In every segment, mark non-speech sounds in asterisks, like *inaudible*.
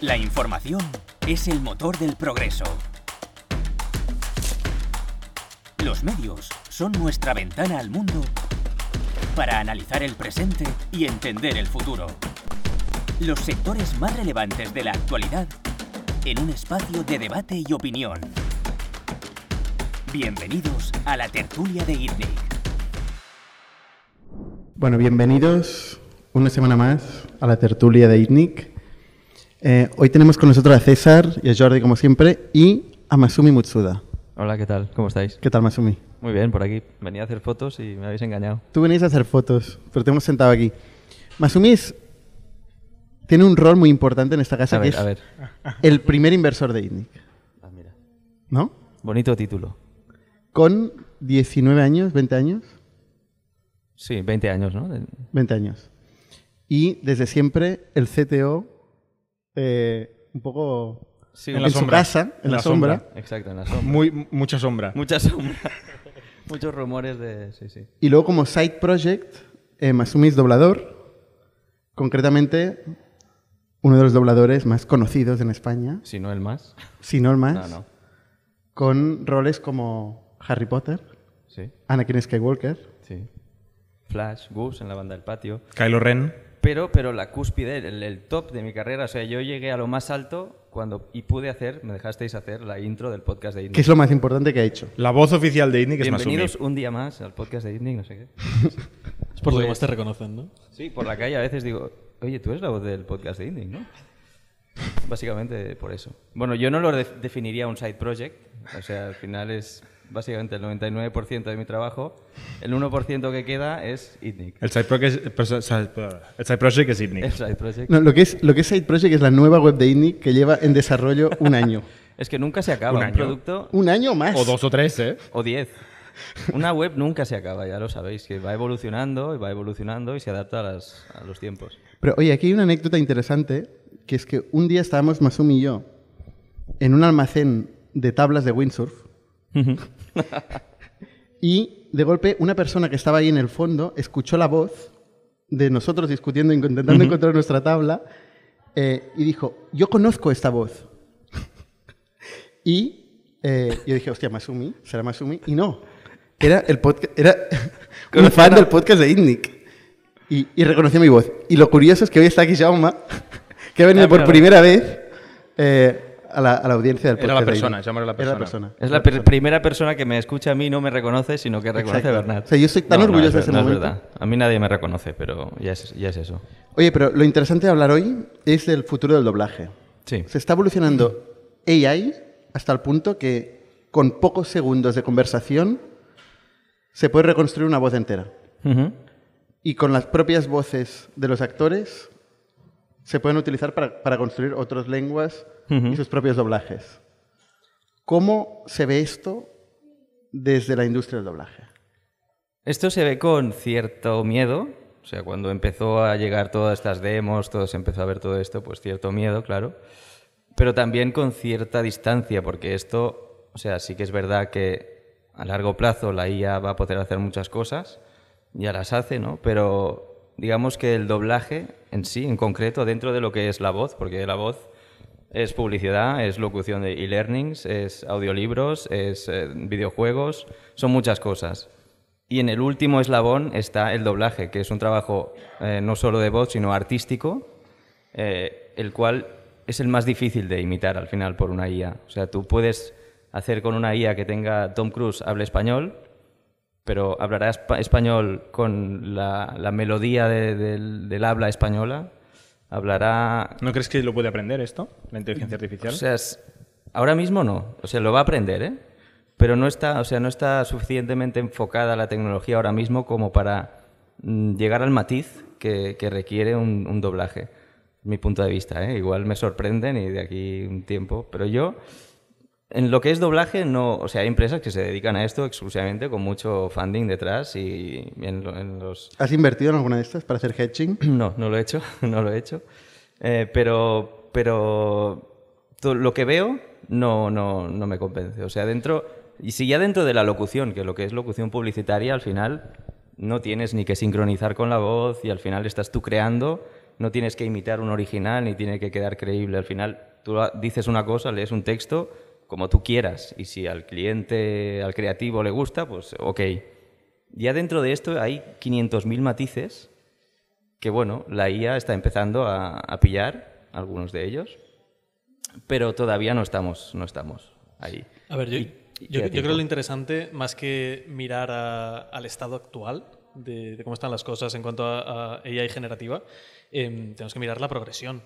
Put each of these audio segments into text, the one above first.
La información es el motor del progreso. Los medios son nuestra ventana al mundo para analizar el presente y entender el futuro. Los sectores más relevantes de la actualidad en un espacio de debate y opinión. Bienvenidos a la tertulia de ITNIC. Bueno, bienvenidos una semana más a la tertulia de ITNIC. Eh, hoy tenemos con nosotros a César y a Jordi, como siempre, y a Masumi Mutsuda. Hola, ¿qué tal? ¿Cómo estáis? ¿Qué tal, Masumi? Muy bien, por aquí. Venía a hacer fotos y me habéis engañado. Tú venís a hacer fotos, pero te hemos sentado aquí. Masumi es- tiene un rol muy importante en esta casa, A que ver, es a ver. el primer inversor de ITNIC, Ah, mira. ¿no? Bonito título. Con 19 años, 20 años, Sí, 20 años, ¿no? De- 20 años. Y desde siempre el CTO, eh, un poco Sí, En en, la su sombra. casa, en, En la, la sombra. sombra. Exacto, en la sombra. Muy, mucha sombra. Mucha sombra. *laughs* Muchos rumores de... Sí, sí. Y luego como side project, eh, Masumi es doblador. Concretamente, uno de los dobladores más conocidos en España, Si no el más. si no el más, No, no. con roles como Harry Potter, Sí, Anakin Skywalker. sí. Flash, Goose en la banda del patio. Kylo Ren. Pero, pero la cúspide, el, el top de mi carrera, o sea, yo llegué a lo más alto cuando y pude hacer, me dejasteis hacer la intro del podcast de que Indie. es lo más importante que ha hecho. La voz oficial de ITNIC es Masumi. Bienvenidos un día más al podcast de Indie, no sé qué. *laughs* Es por lo que Pues- más te reconocen, ¿no? Sí, por la calle a veces digo, oye, tú eres la voz del podcast de Indie, ¿no? Básicamente por eso. Bueno, yo no lo de- definiría un side project, o sea, al final es básicamente el 99% de mi trabajo. El 1% que queda es ITNIC. El side, project, el side project es ITNIC. El side project. No, lo, que es, lo que es side project es la nueva web de INNIC que lleva en desarrollo un año. *laughs* Es que nunca se acaba Un un, producto un año más. O dos o tres, ¿eh? o 10. Una web nunca se acaba, ya lo sabéis, que va evolucionando y va evolucionando y se adapta a, las- a los tiempos. Pero oye, aquí hay una anécdota interesante, que es que un día estábamos Masumi y yo en un almacén de tablas de windsurf y de golpe una persona que estaba ahí en el fondo escuchó la voz de nosotros discutiendo, intentando encontrar nuestra tabla eh, y dijo, yo conozco esta voz. y eh, yo dije, hostia, Masumi, será Masumi. Y no, era, el era *laughs* un fan del podcast de ITNIC. Y, y reconoció mi voz. Y lo curioso es que hoy está aquí Jaume, *laughs* que ha venido Ah, por primera vez eh, a, la, a la audiencia del Era podcast. la de persona. Jaume era la Era la persona. persona. Es la per- primera persona que me escucha a mí y no me reconoce, sino que reconoce Exacto. a Bernat. O sea, yo estoy tan No, no, orgulloso es de ese no momento. Es verdad. A mí nadie me reconoce, pero ya es, ya es eso. Oye, pero lo interesante de hablar hoy es del futuro del doblaje. Sí. Se está evolucionando AI hasta el punto que con pocos segundos de conversación se puede reconstruir una voz entera. Y con las propias voces de los actores se pueden utilizar para, para construir otras lenguas y sus propios doblajes. ¿Cómo se ve esto desde la industria del doblaje? Esto se ve con cierto miedo. O sea, cuando empezó a llegar todas estas demos, todo se empezó a ver todo esto, pues cierto miedo, claro. Pero también con cierta distancia, porque esto, o sea, sí que es verdad que a largo plazo la IA va a poder hacer muchas cosas, ya las hace, ¿no? Pero digamos que el doblaje en sí, en concreto, dentro de lo que es la voz, porque la voz es publicidad, es locución de e-learnings, es audiolibros, es eh, videojuegos, son muchas cosas. Y en el último eslabón está el doblaje, que es un trabajo eh, no solo de voz, sino artístico, eh, el cual es el más difícil de imitar al final por una IA. O sea, tú puedes hacer con una IA que tenga Tom Cruise hable español, pero hablará espa- español con la, la melodía de- del, del habla española, hablará ¿No crees que lo puede aprender esto? La inteligencia artificial. o sea, es- ahora mismo no. O sea, lo va a aprender, ¿eh? Pero no está, o sea, no está suficientemente enfocada la tecnología ahora mismo como para mm, llegar al matiz que, que requiere un, un doblaje. Mi punto de vista, ¿eh? Igual me sorprenden y de aquí un tiempo. Pero yo, en lo que es doblaje, no. O sea, hay empresas que se dedican a esto exclusivamente con mucho funding detrás y en, en los ¿Has invertido en alguna de estas para hacer hedging? *clears throat* no, no lo he hecho, *laughs* no lo he hecho. Eh, pero pero lo que veo no, no, no me convence. O sea, dentro, y si ya dentro de la locución, que lo que es locución publicitaria, al final no tienes ni que sincronizar con la voz y al final estás tú creando no tienes que imitar un original ni tiene que quedar creíble. Al final, tú dices una cosa, lees un texto como tú quieras y si al cliente, al creativo le gusta, pues ok. Ya dentro de esto hay 500.000 matices que, bueno, la IA está empezando a, a pillar, algunos de ellos, pero todavía no estamos, no estamos ahí. A ver, yo, Y- yo, creo lo interesante, más que mirar a- al estado actual de, de cómo están las cosas en cuanto a, a AI generativa, em, tenemos que mirar la progresión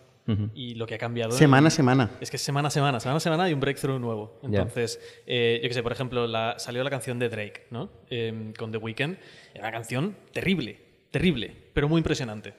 y lo que ha cambiado. en- Semana a semana. Es que es semana a semana, semana a semana hay un breakthrough nuevo. Ya. Entonces, eh, yo qué sé, por ejemplo, la, salió la canción de Drake, ¿no? Em, con The Weeknd. Era una canción terrible, terrible, pero muy impresionante.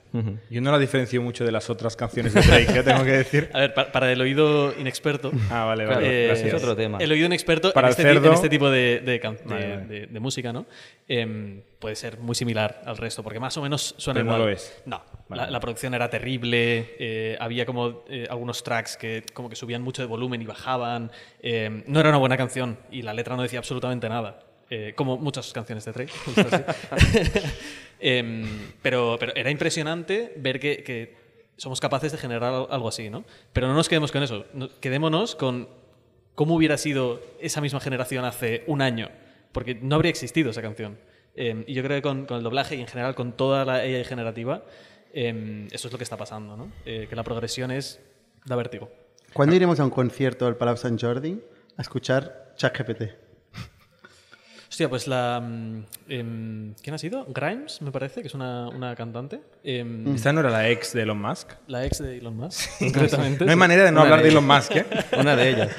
Yo no la diferencio mucho de las otras canciones de Drake, ¿eh? tengo que decir. *laughs* A ver, pa- para el oído inexperto, Ah, vale, Claro, vale. Eh, gracias. es otro tema. El oído inexperto Para en, el este, ti- en cerdo- este tipo de, de can- de- Vale, vale. de- de música, ¿no? Em, puede ser muy similar al resto, porque más o menos suena Pero no igual. lo es. No, Vale. la, la producción era terrible, eh, había como eh, algunos tracks que como que subían mucho de volumen y bajaban. em, no era una buena canción y la letra no decía absolutamente nada. eh, como muchas canciones de *laughs* así. *laughs* Em, pero, pero era impresionante ver que, que somos capaces de generar al- algo así, ¿no? Pero no nos quedemos con eso. no- quedémonos con cómo hubiera sido esa misma generación hace un año. Porque no habría existido esa canción. Em, y yo creo que con, con el doblaje y en general con toda la AI generativa, em, eso es lo que está pasando, ¿no? Eh, que la progresión es. da vértigo. ¿Cuándo iremos a un concierto al Palau Sant Jordi a escuchar ChatGPT? Hostia, pues la. em, ¿Quién ha sido? Grimes, me parece, que es una, una cantante. Em, ¿Esta no era la ex de Elon Musk? La ex de Elon Musk, concretamente. No hay sí. manera de no Una hablar de de Elon. Musk, ¿eh? Una de ellas.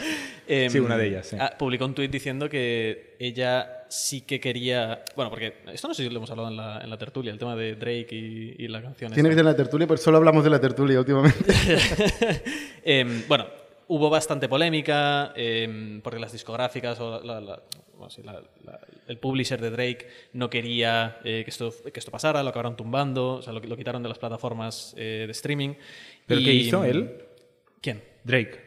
Em, Sí, una de ellas, sí. ah, publicó un tuit diciendo que ella sí que quería. Bueno, porque esto no sé si lo hemos hablado en la, en la tertulia, el tema de Drake y, y la canción. Tiene que ser la tertulia, pero solo hablamos de la tertulia últimamente. *laughs* Em, bueno, hubo bastante polémica em, porque las discográficas o la- la- bueno, sí, la- la- el publisher de Drake no quería eh, que, esto, que esto pasara, lo acabaron tumbando, o sea, lo, lo quitaron de las plataformas eh, de streaming. ¿Pero Y- qué hizo él? ¿Quién? Drake.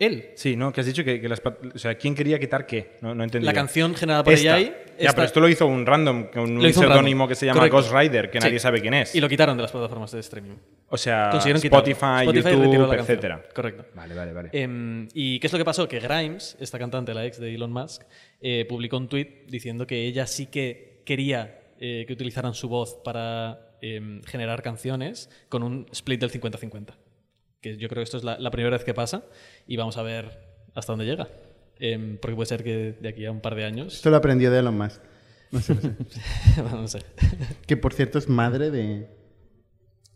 Él. Sí, ¿no? Que has dicho que, que las... O sea, ¿quién quería quitar qué? No, no entendí. La canción generada por Esta. AI. Ya, esta- pero esto lo hizo un random, con un un seudónimo que se llama Correcto. Ghost Rider, que Sí. nadie sabe quién es. Y lo quitaron de las plataformas de streaming. O sea. Spotify, YouTube, etcétera. Correcto. Vale, vale, vale. Em, ¿Y qué es lo que pasó? Que Grimes, esta cantante, la ex de Elon Musk, eh, publicó un tweet diciendo que ella sí que quería eh, que utilizaran su voz para em, generar canciones con un split del 50-50. Que yo creo que esto es la, la primera vez que pasa y vamos a ver hasta dónde llega. Em, porque puede ser que de aquí a un par de años. Esto lo aprendió de Elon Musk. No sé, no sé. *laughs* no sé. Que por cierto es madre de.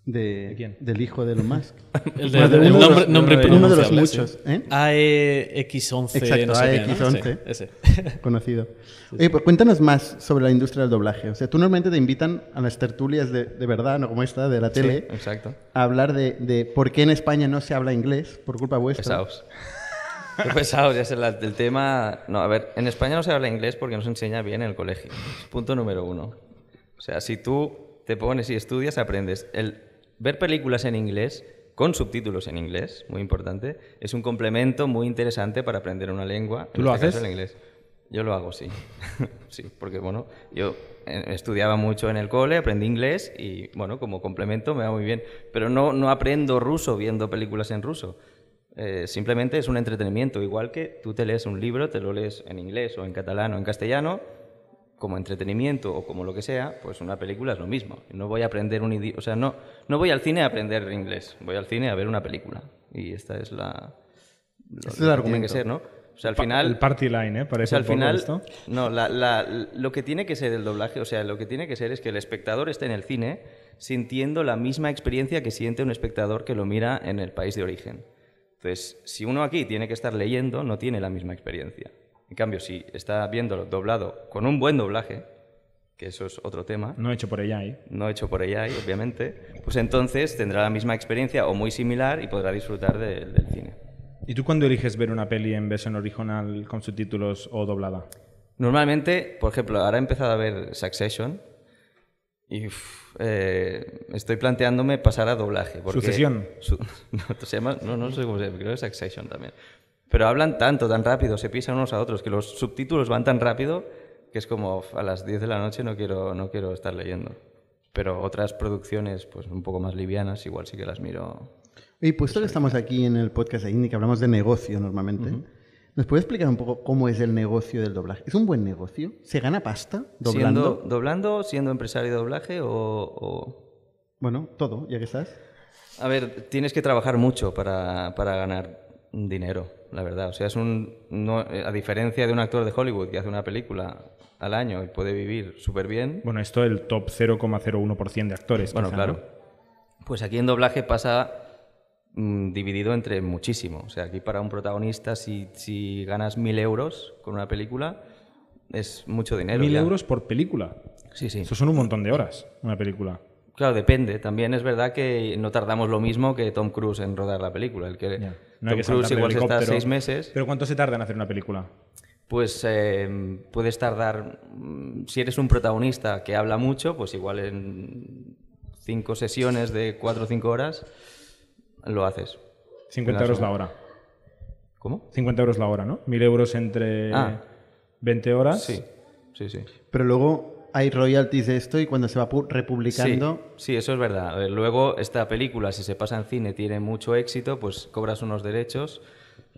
De quién? Del hijo de Elon Musk. *laughs* El, de- Bueno, de el uno de nombre, los- nombre uno de los muchos. sí. ¿eh? AEX11, Exacto, no sé qué, ¿no? AEX11. Sí, ese. *laughs* Conocido. Oye, pues cuéntanos más sobre la industria del doblaje. O sea, tú normalmente te invitan a las tertulias de, de verdad, no como esta, de la tele, Exacto. a hablar de, de por qué en España no se habla inglés por culpa vuestra. Pesados. *laughs* Qué pesados, ya es el, el tema. No, a ver, en España no se habla inglés porque no se enseña bien en el colegio. Punto número uno. O sea, si tú te pones y estudias, aprendes. El ver películas en inglés con subtítulos en inglés, muy importante, es un complemento muy interesante para aprender una lengua. ¿Tú en lo este caso haces? el inglés. Yo lo hago, sí. *laughs* sí, porque bueno, yo eh, estudiaba mucho en el cole, aprendí inglés y bueno, como complemento me va muy bien. Pero no, no aprendo ruso viendo películas en ruso. Eh, simplemente es un entretenimiento, igual que tú te lees un libro, te lo lees en inglés o en catalán o en castellano, como entretenimiento o como lo que sea, pues una película es lo mismo. No voy a aprender un idioma, o sea, no, no voy al cine a aprender inglés, voy al cine a ver una película. Y esta es la... Lo, Este es el que tiene que argumento. ser, ¿no? O sea, al final... El party line, ¿eh? O Parece sea, al final, esto. no, la- la- lo que tiene que ser el doblaje, o sea, lo que tiene que ser es que el espectador esté en el cine sintiendo la misma experiencia que siente un espectador que lo mira en el país de origen. Entonces, si uno aquí tiene que estar leyendo, no tiene la misma experiencia. En cambio, si está viéndolo doblado con un buen doblaje, que eso es otro tema, No hecho por ahí. no hecho por AI, obviamente, pues entonces tendrá la misma experiencia o muy similar y podrá disfrutar de- del cine. ¿Y tú cuándo eliges ver una peli en versión original con subtítulos o doblada? Normalmente, por ejemplo, ahora he empezado a ver Succession y uf, eh, estoy planteándome pasar a doblaje. porque- Sucesión. *laughs* Su- no, se llama- no, no sé cómo se llama, creo que es Succession también. Pero hablan tanto, tan rápido, se pisan unos a otros, que los subtítulos van tan rápido que es como "Uf, a las 10 de la noche no quiero, no quiero estar leyendo. Pero otras producciones, pues un poco más livianas, igual sí que las miro. Y puesto que estamos aquí en el podcast de Indie, que hablamos de negocio normalmente, ¿nos puede explicar un poco cómo es el negocio del doblaje? ¿Es un buen negocio? ¿Se gana pasta doblando? Siendo, ¿Doblando, siendo empresario de doblaje o, o- Bueno, todo, ya que estás. A ver, tienes que trabajar mucho para, para ganar dinero, la verdad. O sea, es un. No, a diferencia de un actor de Hollywood que hace una película al año y puede vivir súper bien. Bueno, esto el top 0,01% de actores. Bueno, quizá, claro. ¿no? Pues aquí en doblaje pasa mm, dividido entre muchísimo. O sea, aquí para un protagonista, si, si ganas mil euros con una película, es mucho dinero. Mil ya. euros por película. Sí, sí. Eso son un montón de horas, una película. Claro, depende. También es verdad que no tardamos lo mismo que Tom Cruise en rodar la película. El que, Ya. Tom Cruise saltar del igual se está helicóptero. seis meses. ¿Pero cuánto se tarda en hacer una película? Pues eh, puedes tardar, mm, si eres un protagonista que habla mucho, pues igual en cinco sesiones de cuatro o cinco horas lo haces. 50 Venga, euros la hora. ¿Cómo? 50 euros la hora, ¿no? 1000 euros entre Ah. 20 horas. Sí, sí, sí. Pero luego hay royalties de esto y cuando se va pu- republicando... Sí, sí, eso es verdad. Ver, luego esta película, si se pasa en cine, tiene mucho éxito, pues cobras unos derechos,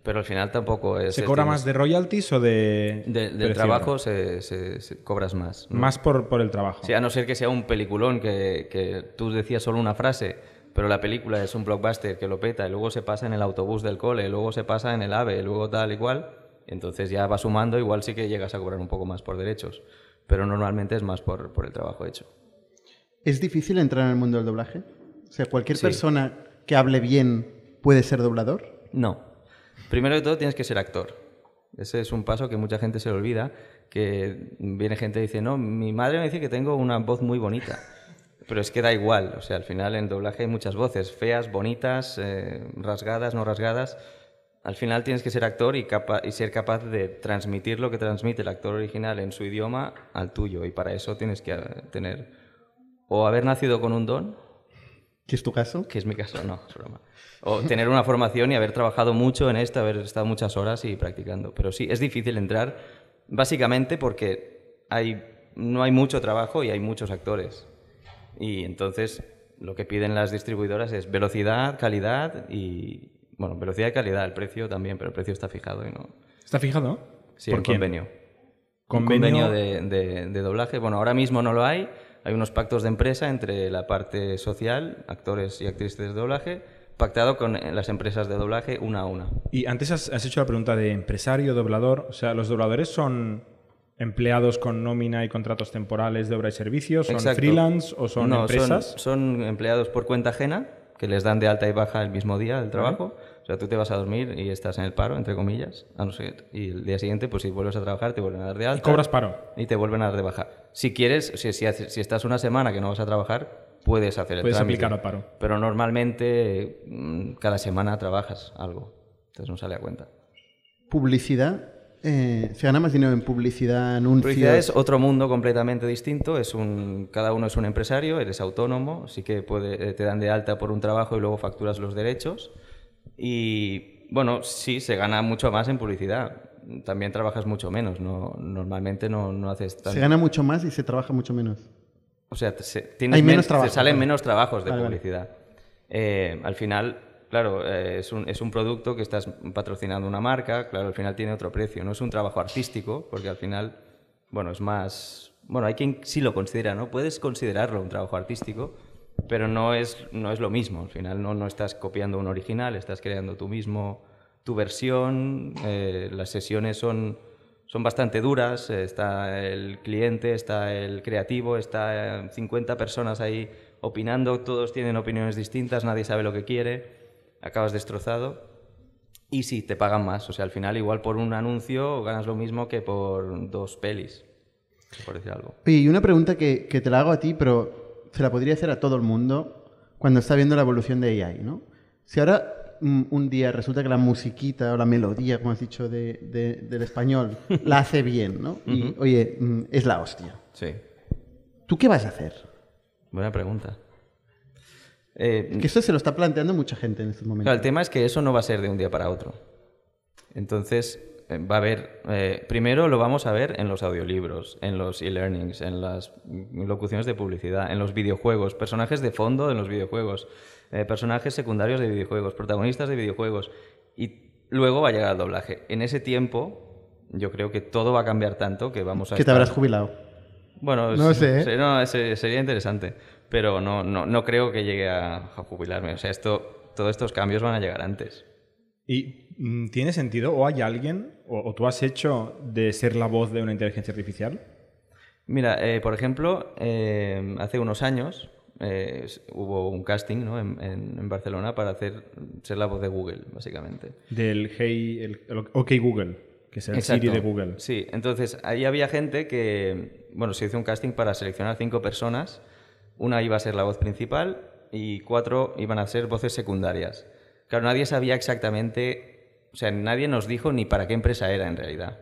pero al final tampoco es... ¿Se cobra más de royalties o de...? de- del trabajo se, se- se- cobras más. ¿no? Más por, por el trabajo. Sí, a no ser que sea un peliculón que, que tú decías solo una frase, pero la película es un blockbuster que lo peta y luego se pasa en el autobús del cole, luego se pasa en el AVE, luego tal y cual, entonces ya va sumando, igual sí que llegas a cobrar un poco más por derechos, pero normalmente es más por, por el trabajo hecho. ¿Es difícil entrar en el mundo del doblaje? O sea, cualquier Sí. persona que hable bien puede ser doblador. No. Primero de todo tienes que ser actor. Ese es un paso que mucha gente se le olvida, que viene gente y dice, no, mi madre me dice que tengo una voz muy bonita. *laughs* Pero es que da igual, o sea, al final en doblaje hay muchas voces, feas, bonitas, eh, rasgadas, no rasgadas. Al final tienes que ser actor y, capa- y ser capaz de transmitir lo que transmite el actor original en su idioma al tuyo. Y para eso tienes que eh, tener o haber nacido con un don, ¿Qué es tu caso? que es mi caso, no, es broma. O tener una formación y haber trabajado mucho en esto, haber estado muchas horas y practicando. Pero sí, es difícil entrar, básicamente porque hay, no hay mucho trabajo y hay muchos actores. Y entonces lo que piden las distribuidoras es velocidad, calidad y... Bueno, velocidad y calidad, el precio también, pero el precio está fijado y no... ¿Está fijado? Sí, ¿Por un quién? convenio. Convenio- Un convenio de, de- de doblaje. Bueno, ahora mismo no lo hay. Hay unos pactos de empresa entre la parte social, actores y actrices de doblaje, pactado con eh, las empresas de doblaje una a una. Y antes has, has hecho la pregunta de empresario, doblador. O sea, ¿los dobladores son empleados con nómina y contratos temporales de obra y servicios? ¿Son Exacto. freelance o son No, empresas? Son, son empleados por cuenta ajena, que les dan de alta y baja el mismo día del trabajo. O sea, tú te vas a dormir y estás en el paro, entre comillas, a no ser, y el día siguiente, pues si vuelves a trabajar, te vuelven a dar de alta. ¿Y cobras paro? Y te vuelven a dar de baja. Si quieres, si, si, si estás una semana que no vas a trabajar, puedes hacer el Puedes trámite. aplicar al paro. Pero normalmente mm, cada semana trabajas algo. Entonces no sale a cuenta. Publicidad. eh, ¿Se gana más dinero en publicidad, anuncios? Publicidad es otro mundo completamente distinto. Es un, cada uno es un empresario, eres autónomo, así que puede- eh, te dan de alta por un trabajo y luego facturas los derechos. Y bueno, sí, se gana mucho más en publicidad. También trabajas mucho menos. No, normalmente no, no haces tanto. Se gana mucho más y se trabaja mucho menos. O sea, se- tienes Hay men- menos te trabajo, salen vale. menos trabajos de Vale, vale. publicidad. Eh, al final, claro, eh, es, un, es un producto que estás patrocinando una marca, claro, al final tiene otro precio. No es un trabajo artístico, porque al final, bueno, es más... Bueno, hay quien sí lo considera, ¿no? Puedes considerarlo un trabajo artístico, pero no es, no es lo mismo. Al final no, no estás copiando un original, estás creando tú mismo tu versión. eh, las sesiones son, son bastante duras. eh, Está el cliente, está el creativo, está eh, 50 personas ahí opinando, todos tienen opiniones distintas, nadie sabe lo que quiere, acabas destrozado. Y sí, te pagan más. O sea, al final igual por un anuncio ganas lo mismo que por dos pelis, por decir algo. Y una pregunta que, que te la hago a ti, pero se la podría hacer a todo el mundo cuando está viendo la evolución de AI, ¿no? Si ahora mm, un día resulta que la musiquita o la melodía, como has dicho, de- de- del español, *laughs* la hace bien, ¿no? Y, oye, mm, es la hostia. Sí, ¿Tú qué vas a hacer? buena pregunta. Eh, Que esto se lo está planteando mucha gente en estos momentos. Claro, el tema es que eso no va a ser de un día para otro. Entonces, eh, va a haber, eh, primero lo vamos a ver en los audiolibros, en los e-learnings, en las locuciones de publicidad, en los videojuegos, personajes de fondo en los videojuegos, eh, personajes secundarios de videojuegos, protagonistas de videojuegos. Y luego va a llegar el doblaje. En ese tiempo, yo creo que todo va a cambiar tanto que vamos a... Que te estar- habrás jubilado. Bueno, No es- sé, ¿eh? no, sería interesante, pero no, no, no creo que llegue a, a jubilarme. O sea, esto, todos estos cambios van a llegar antes. ¿Y mm, tiene sentido o hay alguien o, o tú has hecho de ser la voz de una inteligencia artificial? Mira, eh, por ejemplo, eh, hace unos años eh, hubo un casting ¿no? en, en- en Barcelona para hacer ser la voz de Google, básicamente. Del Hey, el, el OK Google, que es el Exacto. Siri de Google. Sí, entonces ahí había gente que, bueno, se hizo un casting para seleccionar cinco personas. Una iba a ser la voz principal y cuatro iban a ser voces secundarias. Claro, nadie sabía exactamente, o sea, nadie nos dijo ni para qué empresa era en realidad.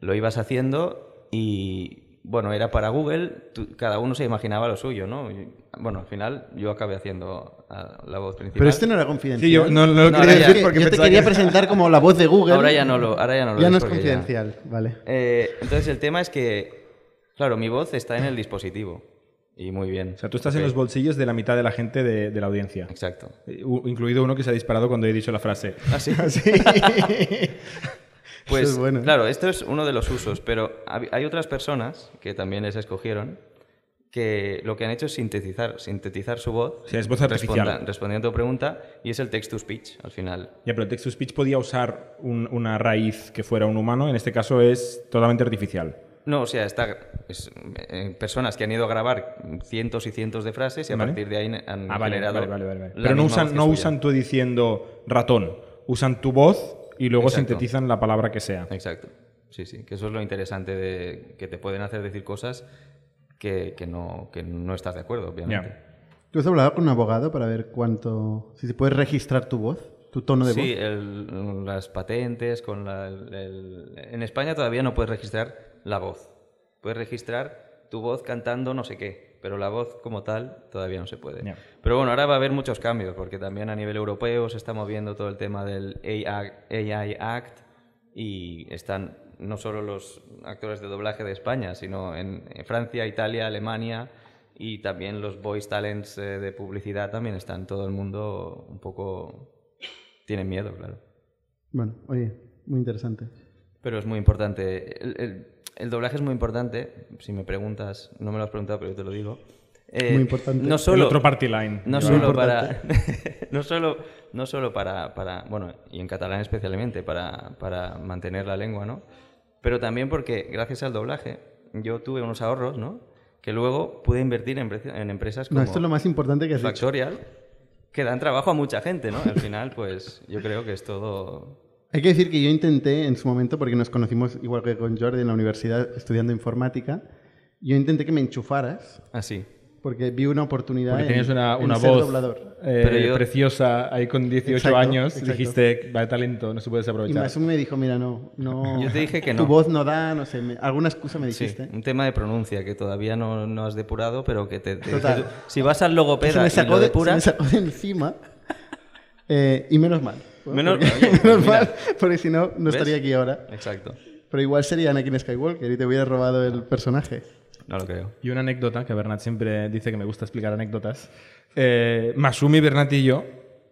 Lo ibas haciendo y, bueno, era para Google, tú- cada uno se imaginaba lo suyo, ¿no? Y, bueno, al final yo acabé haciendo a la voz principal. Pero este no era confidencial. Sí, yo no, no lo No, quería decir porque yo te quería que- presentar como la voz de Google. Ahora ya no lo, ahora ya no lo Ya no es confidencial, vale. Eh, entonces el tema es que, claro, mi voz está en el dispositivo. Y muy bien. O sea, tú estás en los bolsillos de la mitad de la gente de, de la audiencia. Exacto. Eh, u- Incluido uno que se ha disparado cuando he dicho la frase. ¿Ah, sí? *laughs* *laughs* Eso Pues, es bueno. claro, esto es uno de los usos, pero hay otras personas que también les escogieron que lo que han hecho es sintetizar, sintetizar su voz. O sea, es voz artificial. respondiendo a tu pregunta y es el text-to-speech al final. Ya, pero el text-to-speech podía usar un- una raíz que fuera un humano. En este caso es totalmente artificial. No, o sea, está es, eh, personas que han ido a grabar cientos y cientos de frases y a Vale. partir de ahí han Ah, vale, generado vale, vale, vale, vale. la Pero no usan, no usan tú diciendo ratón. Usan tu voz y luego Exacto. sintetizan la palabra que sea. Exacto. Sí, sí, que eso es lo interesante de que te pueden hacer decir cosas que, que no, que no estás de acuerdo, obviamente. ¿Tú has hablado con un abogado para ver cuánto... Si se puede registrar tu voz, tu tono de Sí, voz? el- las patentes, con la, el- el- en España todavía no puedes registrar la voz. Puedes registrar tu voz cantando no sé qué, pero la voz como tal todavía no se puede. Pero bueno, ahora va a haber muchos cambios, porque también a nivel europeo se está moviendo todo el tema del AI, Act y están no solo los actores de doblaje de España, sino en, Francia, Italia, Alemania y también los voice talents eh, de publicidad también están todo el mundo un poco... tienen miedo, claro. Bueno, oye, muy interesante. Pero es muy importante. El, el- el doblaje es muy importante. Si me preguntas, no me lo has preguntado, pero yo te lo digo. Eh, Muy importante. No El solo, otro party line. no solo para. *laughs* no solo, no solo para, para. Bueno, y en catalán especialmente, para, para mantener la lengua, ¿no? Pero también porque, gracias al doblaje, yo tuve unos ahorros, ¿no? Que luego pude invertir en, en empresas como No, esto es lo más importante que has. Factorial, que dan trabajo a mucha gente, ¿no? Al final, pues yo creo que es todo. Hay que decir que yo intenté en su momento, porque nos conocimos igual que con Jordi en la universidad estudiando informática, yo intenté que me enchufaras Así. porque vi una oportunidad Porque en, tenías una, en una ser voz doblador. eh, yo- preciosa ahí con 18 Exacto, años. exacto. Dijiste, vaya talento, no se puede Y desaprovechar. Masumi me dijo, mira, no, no... *laughs* Yo te dije que Tu no. voz no da, no sé, me- alguna excusa me Sí, dijiste. un tema de pronuncia que todavía no, no has depurado, pero que te, te- Total. te- si vas al se logopeda me y sacó lo de, se depuras, me sacó de encima *laughs* eh, y menos mal. Menos- porque, pues menos mira. mal, porque si no, no ¿Ves? estaría aquí ahora. exacto, Pero igual sería Anakin Skywalker y te hubiera robado el personaje. no lo creo. Y una anécdota, que Bernat siempre dice que me gusta explicar anécdotas. Eh, Masumi, Bernat y yo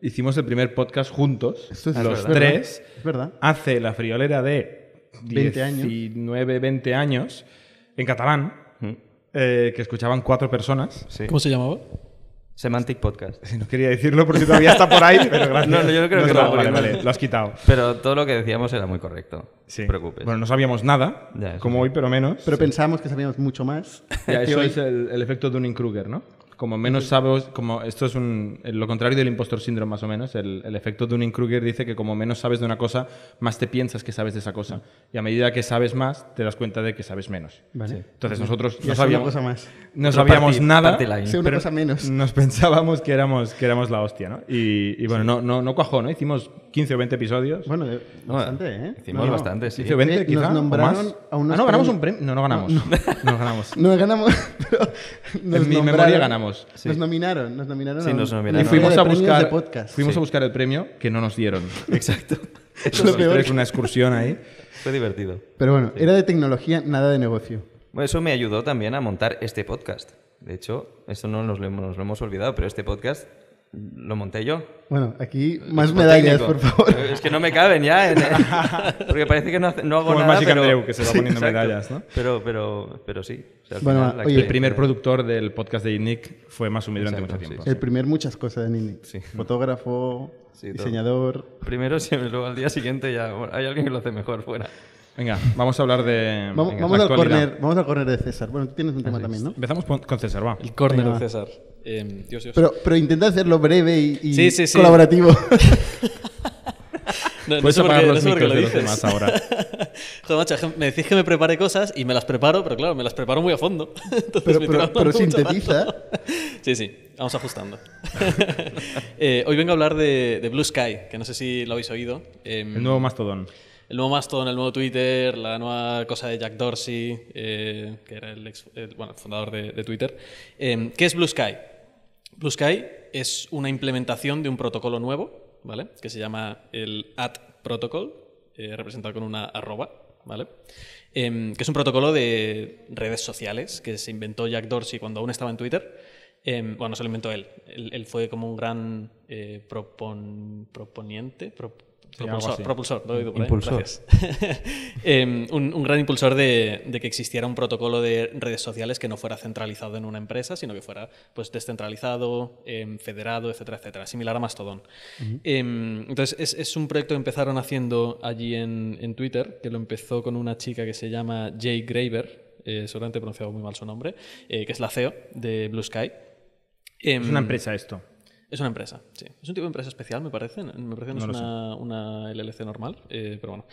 hicimos el primer podcast juntos, Esto es los verdad. tres, Es verdad. hace la friolera de 20 años. 19, 20 años, en catalán, Mm. eh, que escuchaban cuatro personas. Sí. ¿Cómo se llamaba? Semantic Podcast. Si *laughs* no quería decirlo porque todavía está por ahí, pero *laughs* gracias. No, no, yo creo que está, no, porque Vale, no- vale, lo has quitado. Pero todo lo que decíamos era muy correcto. Sí. No te preocupes. Bueno, no sabíamos nada, Ya, como sí. hoy, pero menos. Pero pensábamos que sabíamos mucho más. *laughs* Ya, que eso hoy. es el, el efecto Dunning-Kruger, ¿no? Como menos sabes, como esto es un, lo contrario del impostor síndrome más o menos. El, el efecto Dunning-Kruger dice que como menos sabes de una cosa, más te piensas que sabes de esa cosa. Y a medida que sabes más, te das cuenta de que sabes menos. Vale. Entonces nosotros no sabíamos, cosa más. no sabíamos party- nada, party line. Sé una pero cosa menos. nos pensábamos que éramos, que éramos la hostia, ¿no? Y, y bueno, no, no, no cuajó, ¿no? Hicimos 15 o 20 episodios. Bueno, No, bastante, ¿eh? Hicimos No, no. bastante, sí. 15 o 20 Eh, nos quizá, o nombraron más. a unos ah, no, ganamos premios- un premio. No, no ganamos. No, ganamos. No ganamos, *laughs* pero nos En mi memoria nombraron. Sí. Nos nominaron, nos nominaron. Sí, a un- nos una nominaron. Y fuimos a buscar, podcast. fuimos Sí. a buscar el premio que no nos dieron. *laughs* Exacto. Es lo peor. una excursión ahí. Fue divertido. Pero bueno, era de tecnología, nada de negocio. Bueno, eso me ayudó también a montar este podcast. De hecho, esto no nos lo, hemos- nos lo hemos olvidado, pero este podcast lo monté yo. Bueno, aquí más Equipo medallas, técnico. por favor. Es que no me caben ya. en- *laughs* porque parece que no, hace- no hago Como el nada. Magic pero... Andreu, que se va *laughs* poniendo exacto. medallas, ¿no? Pero, pero, pero sí. O sea, al Bueno, final, la oye, El primer productor del podcast de Nick fue Masumi durante Exacto, mucho sí, tiempo. El primer muchas cosas de. Sí. Fotógrafo, Sí, todo. diseñador. Primero siempre, luego al día siguiente ya bueno, hay alguien que lo hace mejor fuera. Venga, vamos a hablar de Vamos, venga, vamos al corner, vamos al corner de César. Bueno, tú tienes un tema también, ¿no? Empezamos con César, va. El corner Venga, de. César. Eh, Dios, Dios. Pero, pero intenta hacerlo breve y, y Sí, sí, sí. colaborativo. *laughs* no, no Puedes sé por apagar qué- no los sé micros lo de los demás ahora. *laughs* Joder, macho, me decís que me prepare cosas y me las preparo, pero claro, me las preparo muy a fondo. *laughs* Entonces pero, me pero, sintetiza. Sí, sí, vamos ajustando. Eh, hoy vengo a hablar de, de Blue Sky, que no sé si lo habéis oído. Em, El nuevo Mastodon. El nuevo Mastodon, el nuevo Twitter, la nueva cosa de Jack Dorsey, eh, que era el, ex- fundador de, de Twitter. Em, ¿Qué es Blue Sky? Blue Sky es una implementación de un protocolo nuevo, ¿vale? Que se llama el AT Protocol, eh, representado con una arroba, ¿vale? Em, que es un protocolo de redes sociales que se inventó Jack Dorsey cuando aún estaba en Twitter. Em, bueno, no se lo inventó él. Él, él fue como un gran eh, propon- proponiente, propulsor, propulsor, lo he oído por ahí, Impulsor. gracias. *laughs* Em, un, un gran impulsor de, de que existiera un protocolo de redes sociales que no fuera centralizado en una empresa, sino que fuera pues, descentralizado, em, federado, etcétera, etcétera, similar a Mastodon. Entonces, es, es un proyecto que empezaron haciendo allí en, en Twitter, que lo empezó con una chica que se llama Jay Graver, eh, seguramente he pronunciado muy mal su nombre, eh, que es la CEO de Blue Sky. Em, Es una empresa esto. es una empresa, sí. Es un tipo de empresa especial, me parece. Me parece que no, No es una, una LLC normal, eh, pero bueno.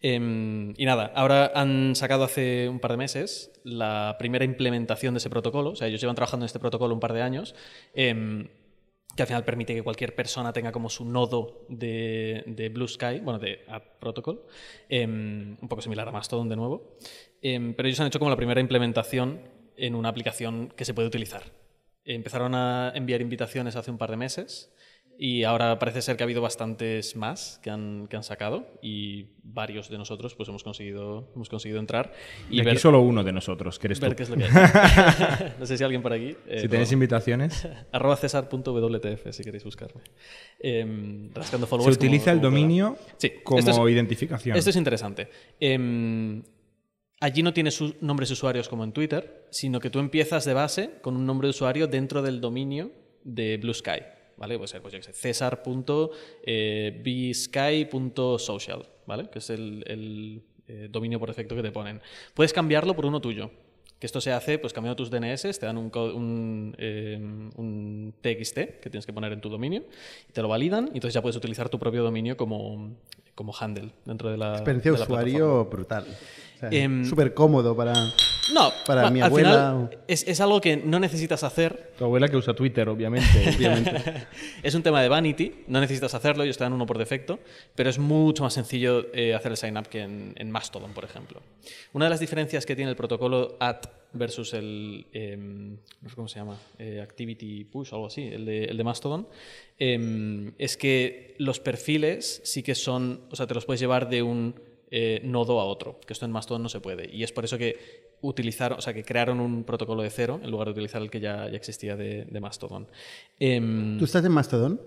Em, y nada, ahora han sacado hace un par de meses la primera implementación de ese protocolo. O sea, ellos llevan trabajando en este protocolo un par de años. em, que al final permite que cualquier persona tenga como su nodo de, de Blue Sky, bueno, de App Protocol, em, un poco similar a Mastodon de nuevo. Em, pero ellos han hecho como la primera implementación en una aplicación que se puede utilizar. Empezaron a enviar invitaciones hace un par de meses y ahora parece ser que ha habido bastantes más que han, que han sacado y varios de nosotros pues hemos conseguido, hemos conseguido entrar y aquí ver, solo uno de nosotros, que eres ver tú. qué es lo que hay. *laughs* no sé si alguien por aquí. eh, Si tenéis invitaciones, *laughs* Arroba cesar.wtf si queréis buscarme. Em, rascando se followers. como- utiliza el como dominio Sí, como es- identificación. Esto es interesante. Em, allí no tienes nombres de usuarios como en Twitter, sino que tú empiezas de base con un nombre de usuario dentro del dominio de Blue Sky. ¿Vale? Puede ser, pues yo sé, cesar.bsky.social, ¿vale? Que es el, el, eh, dominio por defecto que te ponen. Puedes cambiarlo por uno tuyo. Que esto se hace pues cambiando tus DNS, te dan un, un, eh, un TXT que tienes que poner en tu dominio, y te lo validan, y entonces ya puedes utilizar tu propio dominio como, como handle dentro de la Experiencia de plataforma. usuario brutal. Sea, Em, Súper cómodo para... No, para mi al abuela final es, es algo que no necesitas hacer. Tu abuela que usa Twitter, obviamente. obviamente. *laughs* Es un tema de vanity, no necesitas hacerlo, ellos te dan uno por defecto, pero es mucho más sencillo eh, hacer el sign up que en, en Mastodon, por ejemplo. Una de las diferencias que tiene el protocolo AT versus el, em, no sé cómo se llama, eh, Activity Push o algo así, el de, el de Mastodon, em, es que los perfiles sí que son, o sea, te los puedes llevar de un eh, nodo a otro, que esto en Mastodon no se puede. Y es por eso que utilizaron, o sea, que crearon un protocolo de cero en lugar de utilizar el que ya, ya existía de, de Mastodon. Em, ¿Tú estás en Mastodon?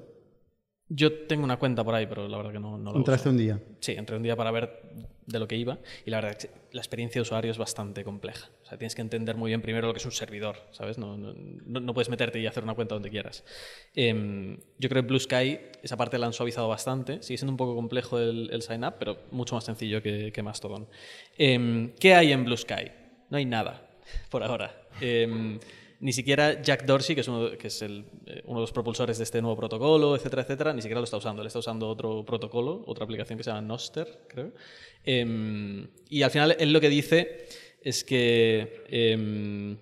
yo tengo una cuenta por ahí, pero la verdad que no, no la Entraste uso. un día. Sí, entré un día para ver de lo que iba y la verdad que la experiencia de usuario es bastante compleja. O sea, tienes que entender muy bien primero lo que es un servidor, ¿sabes? No, no, no- puedes meterte y hacer una cuenta donde quieras. Em, yo creo que Blue Sky, esa parte la han suavizado bastante. Sigue siendo un poco complejo el, el sign up, pero mucho más sencillo que, que Mastodon. Em, ¿Qué hay en Blue Sky? No hay nada, por ahora. Em, ni siquiera Jack Dorsey, que es, uno, eh, uno de los propulsores de este nuevo protocolo, etcétera, etcétera, ni siquiera lo está usando. Él está usando otro protocolo, otra aplicación que se llama Noster, creo. Em, y al final él lo que dice es que em,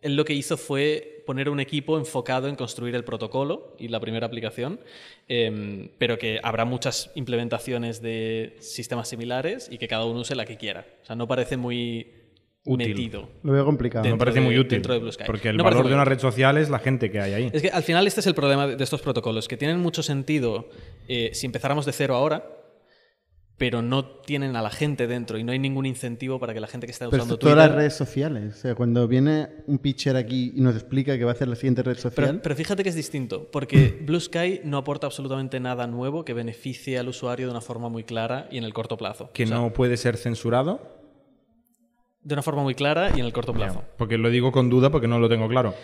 él lo que hizo fue poner un equipo enfocado en construir el protocolo y la primera aplicación, em, pero que habrá muchas implementaciones de sistemas similares y que cada uno use la que quiera. O sea, no parece muy Útil. metido. Lo veo complicado. Me parece de- muy útil. dentro de Blue Sky. Porque el No valor de una red social es la gente que hay ahí. Es que al final este es el problema de de estos protocolos, que tienen mucho sentido eh, si empezáramos de cero ahora, pero no tienen a la gente dentro y no hay ningún incentivo para que la gente que está Pero usando esto todas Twitter... las redes sociales. O sea, cuando viene un pitcher aquí y nos explica que va a hacer la siguiente red social. Pero, pero fíjate que es distinto, porque *clears throat* Blue Sky no aporta absolutamente nada nuevo que beneficie al usuario de una forma muy clara y en el corto plazo. Que O sea, no puede ser censurado. De una forma muy clara y en el corto plazo. Porque lo digo con duda porque no lo tengo claro.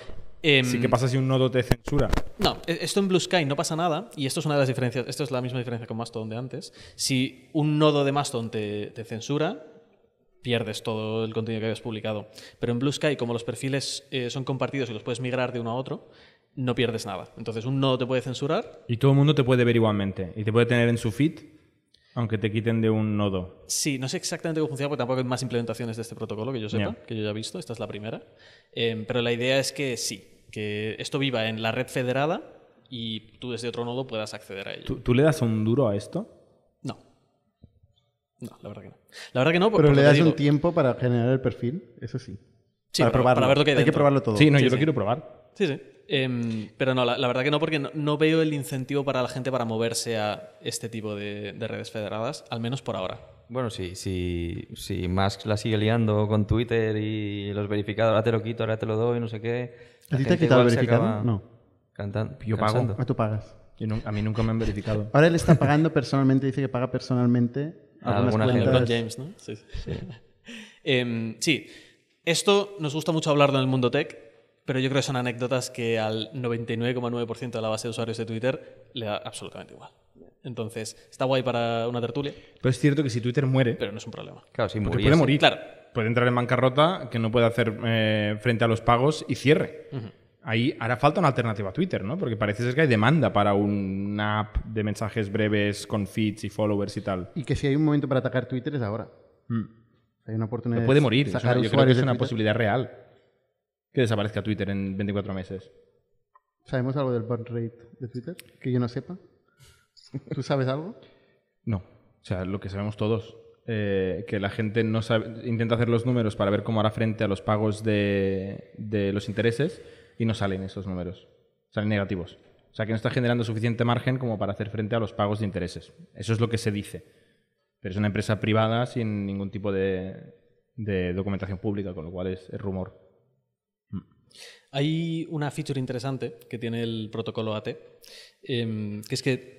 Em, Sí, ¿qué pasa si un nodo te censura? No, e- esto en Blue Sky no pasa nada, y esto es una de las diferencias, esto es la misma diferencia con Mastodon de antes. Si un nodo de Mastodon te, te censura, pierdes todo el contenido que habías publicado. Pero en Blue Sky, como los perfiles eh, son compartidos y los puedes migrar de uno a otro, no pierdes nada. Entonces, un nodo te puede censurar. Y todo el mundo te puede ver igualmente. Y te puede tener en su feed, aunque te quiten de un nodo. Sí, no sé exactamente cómo funciona porque tampoco hay más implementaciones de este protocolo que yo sepa, que yo ya he visto. Esta es la primera. Eh, pero la idea es que sí, que esto viva en la red federada y tú desde otro nodo puedas acceder a ello. ¿Tú, tú le das un duro a esto? No. No, la verdad que no. La verdad que no, por- Pero le das digo- un tiempo para generar el perfil, eso sí. Sí, para para- probarlo. para ver lo que hay que dentro. probarlo todo. Sí, no, Sí, yo lo quiero probar. Sí, sí. Em, pero no, la, la verdad que no, porque no, no veo el incentivo para la gente para moverse a este tipo de, de redes federadas, al menos por ahora. Bueno, sí, sí, si Musk la sigue liando con Twitter y los verificados, ahora te lo quito, ahora te lo doy, no sé qué. ¿A ti te ha quitado el verificado? No. cantan- Yo pago. cansando. Ah, tú pagas. Yo nu- a mí nunca me han verificado. Ahora él está pagando personalmente, dice que paga personalmente A algunas alguna gente. James, ¿no? Sí. Sí. *laughs* Em, sí. Esto nos gusta mucho hablarlo en el mundo tech, pero yo creo que son anécdotas que al 99,9% de la base de usuarios de Twitter le da absolutamente igual. Entonces, está guay para una tertulia, Pero es cierto que si Twitter muere, pero no es un problema. Claro, si porque puede morir. Claro. Puede entrar en bancarrota, que no puede hacer eh, frente a los pagos y cierre. Ahí hará falta una alternativa a Twitter, ¿no? Porque parece ser que hay demanda para una app de mensajes breves con feeds y followers y tal. Y que si hay un momento para atacar Twitter es ahora. Mm. Hay una oportunidad Pero de puede morir. es sacar una- yo creo que es una Twitter. posibilidad real que desaparezca Twitter en 24 meses. ¿Sabemos algo del burn rate de Twitter? Que yo no sepa. ¿Tú sabes algo? No. O sea, lo que sabemos todos. eh, que la gente no sabe, intenta hacer los números para ver cómo hará frente a los pagos de, de los intereses y no salen esos números. Salen negativos. O sea, que no está generando suficiente margen como para hacer frente a los pagos de intereses. Eso es lo que se dice. Pero es una empresa privada sin ningún tipo de, de documentación pública, con lo cual es, es rumor. Hay una feature interesante que tiene el protocolo AT, em, que es que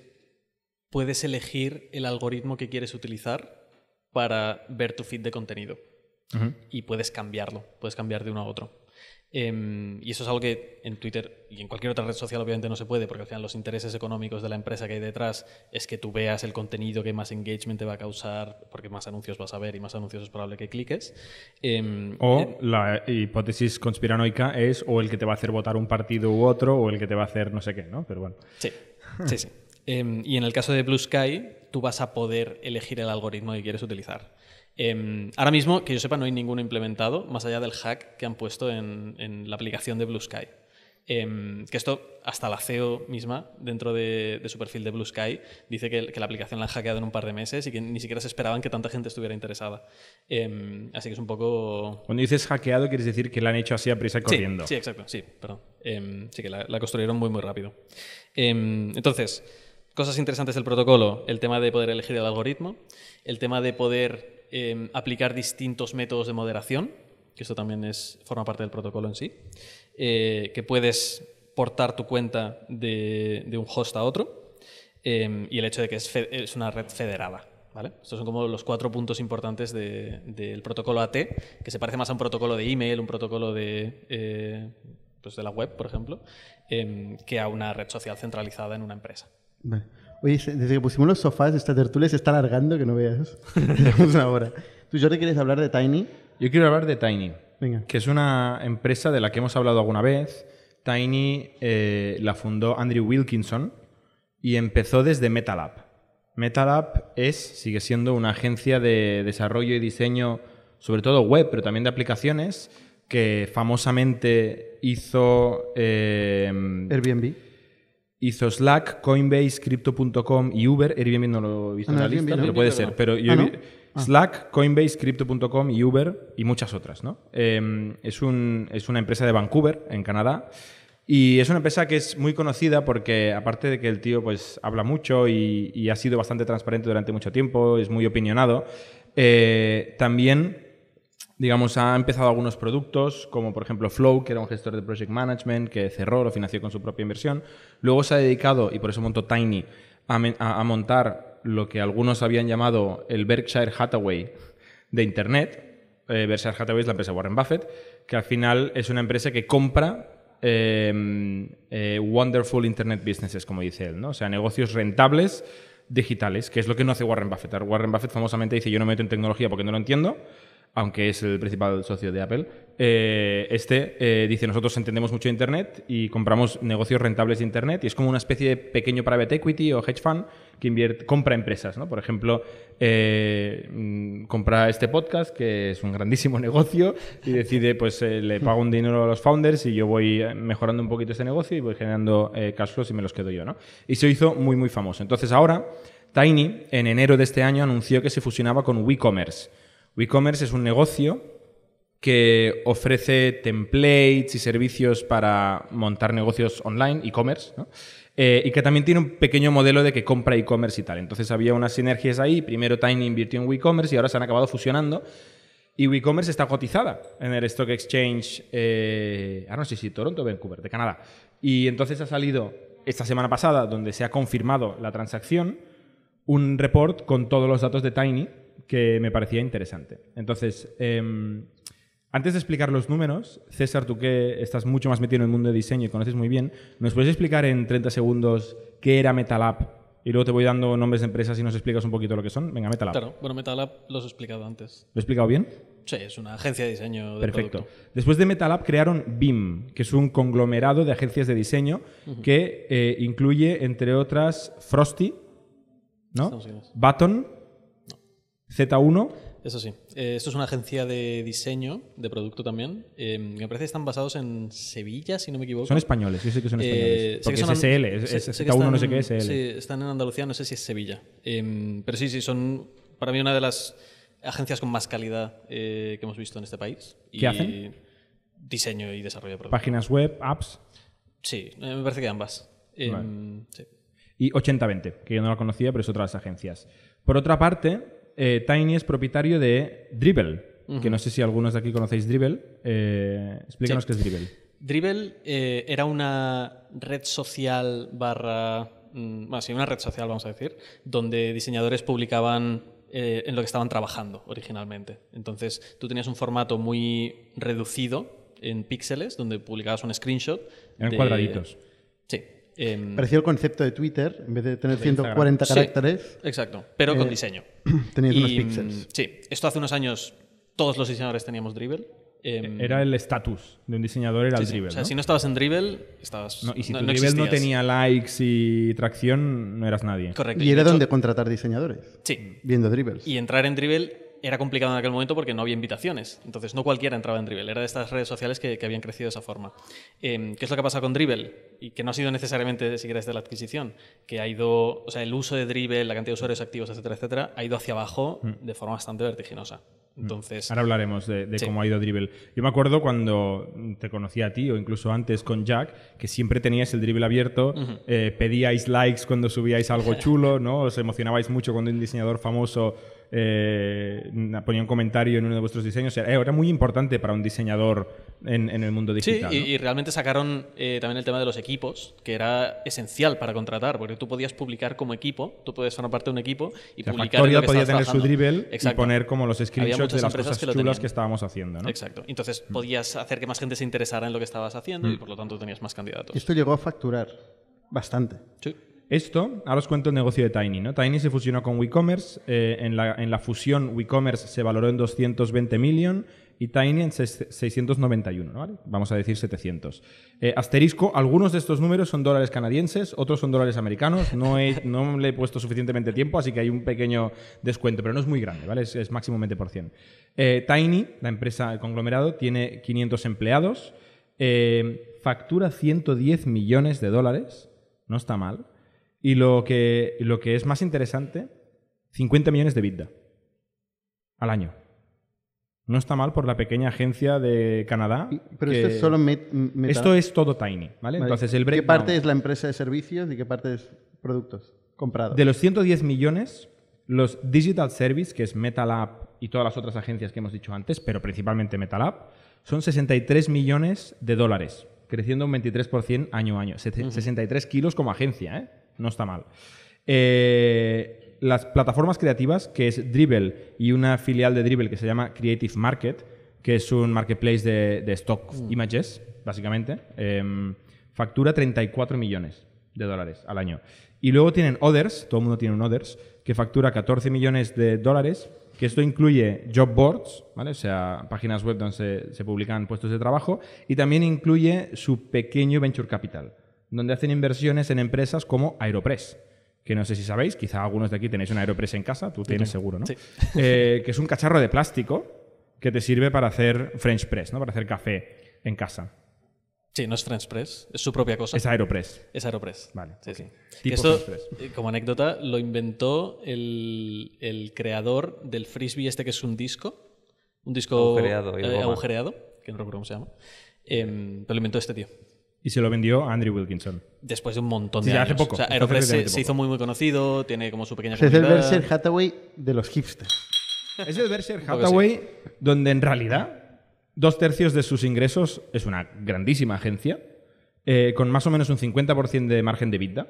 puedes elegir el algoritmo que quieres utilizar para ver tu feed de contenido. Y puedes cambiarlo, puedes cambiar de uno a otro. Em, y eso es algo que en Twitter y en cualquier otra red social obviamente no se puede, porque al final los intereses económicos de la empresa que hay detrás es que tú veas el contenido que más engagement te va a causar, porque más anuncios vas a ver y más anuncios es probable que cliques. Em, O la hipótesis conspiranoica es o el que te va a hacer votar un partido u otro o el que te va a hacer no sé qué, ¿no? Pero bueno. Sí, sí, sí. Em, y en el caso de Blue Sky, tú vas a poder elegir el algoritmo que quieres utilizar. Em, ahora mismo, que yo sepa, no hay ninguno implementado, más allá del hack que han puesto en, en la aplicación de Blue Sky. Em, que esto, hasta la CEO misma, dentro de, de su perfil de Blue Sky, dice que, que la aplicación la han hackeado en un par de meses y que ni siquiera se esperaban que tanta gente estuviera interesada. Em, así que es un poco Cuando dices hackeado, quieres decir que la han hecho así a prisa y corriendo. Sí, sí, exacto, sí, perdón. Em, sí, que la, la construyeron muy, muy rápido. Entonces, cosas interesantes del protocolo, el tema de poder elegir el algoritmo, el tema de poder em, aplicar distintos métodos de moderación, que esto también es, forma parte del protocolo en sí, eh, que puedes portar tu cuenta de, de un host a otro, em, y el hecho de que es, es una red federada. ¿vale? Estos son como los cuatro puntos importantes de- del protocolo AT, que se parece más a un protocolo de email, un protocolo de, eh, pues de la web, por ejemplo, em, que a una red social centralizada en una empresa. Oye, desde que pusimos los sofás, esta tertulia se está alargando que no veas. Llevamos *laughs* una hora. ¿Tú, Jordi, quieres hablar de Tiny? Yo quiero hablar de Tiny, Venga. que es una empresa de la que hemos hablado alguna vez. Tiny eh, la fundó Andrew Wilkinson y empezó desde MetaLab. MetaLab es, sigue siendo una agencia de desarrollo y diseño, sobre todo web, pero también de aplicaciones, que famosamente hizo eh, Airbnb. Hizo Slack, Coinbase, Crypto.com y Uber. Airbnb no lo he visto Ah, en la lista, no. puede ser. Pero yo Ah, vi- Slack, Coinbase, Crypto.com y Uber y muchas otras, ¿no? Eh, es, un- es una empresa de Vancouver, en Canadá, Y es una empresa que es muy conocida porque, aparte de que el tío pues, habla mucho y, y ha sido bastante transparente durante mucho tiempo, es muy opinionado, eh, también digamos, ha empezado algunos productos, como por ejemplo Flow, que era un gestor de project management, que cerró, lo financió con su propia inversión. Luego se ha dedicado, y por eso montó Tiny, a, montar lo que algunos habían llamado el Berkshire Hathaway de Internet. Eh, Berkshire Hathaway es la empresa Warren Buffett, que al final es una empresa que compra eh, eh, wonderful internet businesses, como dice él, ¿no? O sea, negocios rentables digitales, que es lo que no hace Warren Buffett. Warren Buffett famosamente dice, yo no me meto en tecnología porque no lo entiendo, aunque es el principal socio de Apple, eh, este eh, dice, nosotros entendemos mucho Internet y compramos negocios rentables de Internet y es como una especie de pequeño private equity o hedge fund que compra empresas. ¿no? Por ejemplo, eh, mm, compra este podcast, que es un grandísimo *laughs* negocio, y decide, pues le pago un dinero a los founders y yo voy mejorando un poquito este negocio y voy generando cash flows y me los quedo yo. ¿no? Y se hizo muy, muy famoso. Entonces ahora, Tiny, en enero de este año, anunció que se fusionaba con WeCommerce. WeCommerce es un negocio que ofrece templates y servicios para montar negocios online, e-commerce, ¿no? Eh, y que también tiene un pequeño modelo de que compra e-commerce y tal. Entonces había unas sinergias ahí. Primero Tiny invirtió en WeCommerce y ahora se han acabado fusionando. Y WeCommerce está cotizada en el Stock Exchange, eh, ahora no sé si Toronto o Vancouver, de Canadá. Y entonces ha salido esta semana pasada, donde se ha confirmado la transacción, un report con todos los datos de Tiny que me parecía interesante. Entonces, em, antes de explicar los números, César, tú que estás mucho más metido en el mundo de diseño y conoces muy bien, ¿nos puedes explicar en 30 segundos qué era MetalApp? Y luego te voy dando nombres de empresas y nos explicas un poquito lo que son. Venga, MetalApp. Claro, bueno, MetalApp los he explicado antes. ¿Lo he explicado bien? Sí, es una agencia de diseño de Perfecto. producto. Después de MetalApp crearon BIM, que es un conglomerado de agencias de diseño que eh, incluye, entre otras, Frosty, ¿no? Button, Z1, Eso sí. Eh, esto es una agencia de diseño, de producto también. Eh, me parece que están basados en Sevilla, si no me equivoco. son españoles, yo sé que son Eh, españoles. sé que porque son es SL, es, sé- es sé que Z1 no sé están- qué es SL. Sí, están en Andalucía, no sé si es Sevilla. Eh, pero sí, sí, son para mí una de las agencias con más calidad que hemos visto en este país. ¿Qué hacen? Diseño y desarrollo de producto. Páginas web, apps Sí, me parece que ambas. Vale. sí. y 8020, que yo no la conocía, pero es otra de las agencias. Por otra parte, eh, Tiny es propietario de Dribble, que no sé si algunos de aquí conocéis Dribble. Eh, explícanos Sí. qué es Dribble. Dribble eh, era una red social barra... mm, Bueno, sí, una red social, vamos a decir, donde diseñadores publicaban en lo que estaban trabajando originalmente. Entonces, tú tenías un formato muy reducido en píxeles, donde publicabas un screenshot. Eran de- cuadraditos. Sí. em, Parecía el concepto de Twitter, en vez de tener 140 Sí. caracteres, Exacto, pero con Eh, diseño. *clears throat* tenías unos Y, píxeles. mm, Sí, esto hace unos años todos los diseñadores teníamos Dribble. Em, Era el estatus de un diseñador, era sí, el sí. Dribble. O sea, ¿no? si no estabas en Dribble, estabas. No, y si no- tu no Dribble no existías. tenía likes y tracción, no eras nadie. Correcto. Y era hecho- donde contratar diseñadores, Sí. viendo dribbles. Y entrar en Dribble era complicado en aquel momento porque no había invitaciones. Entonces no cualquiera entraba en Dribble. Era de estas redes sociales que, que habían crecido de esa forma. Eh, ¿Qué es lo que pasa con Dribble? Y que no ha sido necesariamente siquiera desde la adquisición. Que ha ido, o sea, el uso de Dribble, la cantidad de usuarios activos, etcétera, etcétera, ha ido hacia abajo de forma bastante vertiginosa. Entonces, Ahora hablaremos de, de Sí. cómo ha ido Dribble. Yo me acuerdo cuando te conocí a ti, o incluso antes con Jack, que siempre teníais el Dribble abierto, eh, pedíais likes cuando subíais algo *laughs* chulo, ¿no? Os emocionabais mucho cuando un diseñador famoso eh, ponía un comentario en uno de vuestros diseños. Era, era muy importante para un diseñador en, en el mundo Sí, digital. y, ¿no? y realmente sacaron eh, también el tema de los equipos, que era esencial para contratar, porque tú podías publicar como equipo, tú puedes formar parte de un equipo y O sea, publicar en Factorial lo que podía tener su. Dribble y Exacto. poner como los screenshots de las empresas cosas que lo chulas que estábamos haciendo. ¿no? Exacto. Entonces podías hacer que más gente se interesara en lo que estabas haciendo Mm. y por lo tanto tenías más candidatos. Esto llegó a facturar bastante. Sí. Esto, ahora os cuento el negocio de Tiny. ¿no? Tiny se fusionó con WeCommerce. eh, en, la, en la fusión, WeCommerce se valoró en 220 million y Tiny en ses- 691. ¿no? ¿Vale? Vamos a decir 700. Eh, asterisco, algunos de estos números son dólares canadienses, otros son dólares americanos. No, he- no le he puesto suficientemente tiempo, así que hay un pequeño descuento, pero no es muy grande, ¿vale? es, máximo 20%. Eh, Tiny, la empresa, el conglomerado, tiene 500 empleados, factura 110 millones de dólares, no está mal. Y lo que, lo que es más interesante, 50 millones de EBITDA al año. No está mal por la pequeña agencia de Canadá. Pero que- esto es solo met- Meta. Esto es todo Tiny, ¿vale? Vale. Entonces el ¿Qué parte es la empresa de servicios y qué parte es productos comprados? De los 110 millones, los Digital Service, que es MetaLab y todas las otras agencias que hemos dicho antes, pero principalmente MetaLab, son 63 millones de dólares, creciendo un 23% año a año. Se- 63 kilos como agencia, ¿eh? No está mal. Eh, las plataformas creativas, que es Dribble y una filial de Dribble que se llama Creative Market, que es un marketplace de, de stock images, básicamente, em, factura 34 millones de dólares al año. Y luego tienen Others, todo el mundo tiene un Others, que factura 14 millones de dólares, que esto incluye job boards, ¿vale? o sea, páginas web donde se, se publican puestos de trabajo, y también incluye su pequeño venture capital, donde hacen inversiones en empresas como Aeropress, que no sé si sabéis, quizá algunos de aquí tenéis una Aeropress en casa, tú tienes seguro, ¿no? Sí. *laughs* Eh, que es un cacharro de plástico que te sirve para hacer French press, ¿no? para hacer café en casa. Sí, no es French Press, es su propia cosa. Es Aeropress. Es Aeropress. Vale, Sí, ok. sí. Tipo Esto, French eh, como anécdota, lo inventó el, el creador del frisbee este que es un disco. Un disco Agujereado eh, agujereado, que no recuerdo cómo se llama. Em, pero lo inventó este tío. Y se lo vendió a Andrew Wilkinson. Después de un montón Sí, de ya años. hace poco. O sea, Hace Aeropress se, hizo muy, muy conocido, tiene como su pequeña es el. Berkshire Hathaway de los hipsters. Es el poco Hathaway, donde en realidad dos tercios de sus ingresos es una grandísima agencia, eh, con más o menos un 50% de margen de vida,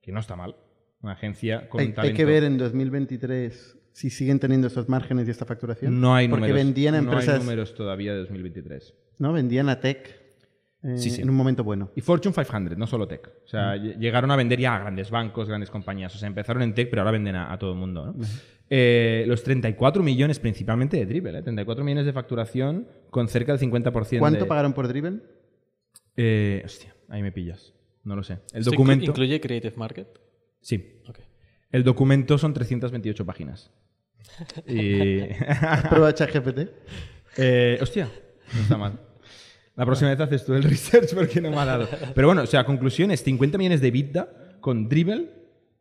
que no está mal. Una agencia con Hay, hay talento. que ver en 2023 si siguen teniendo estos márgenes y esta facturación. No hay Porque números. vendían a no hay empresas, números todavía de 2023. ¿no? Vendían a tech eh, Sí, sí. en un momento bueno. Y Fortune 500, no solo tech. O sea, ll- llegaron a vender ya a grandes bancos, grandes compañías. O sea, empezaron en tech, pero ahora venden a, a todo el mundo. ¿no? Eh, los 34 millones, principalmente de Dribble, ¿eh? 34 millones de facturación con cerca del 50% ¿Cuánto de... pagaron por Driven? Eh, hostia, ahí me pillas. No lo sé. El ¿Esto inclu- documento... ¿Incluye Creative Market? Sí. El documento son 328 páginas. *laughs* Y... Prueba ChatGPT. Eh, hostia, no está mal. La próxima vez haces tú el *laughs* research porque no me ha dado. Pero bueno, o sea, conclusiones, 50 millones de vida con Dribble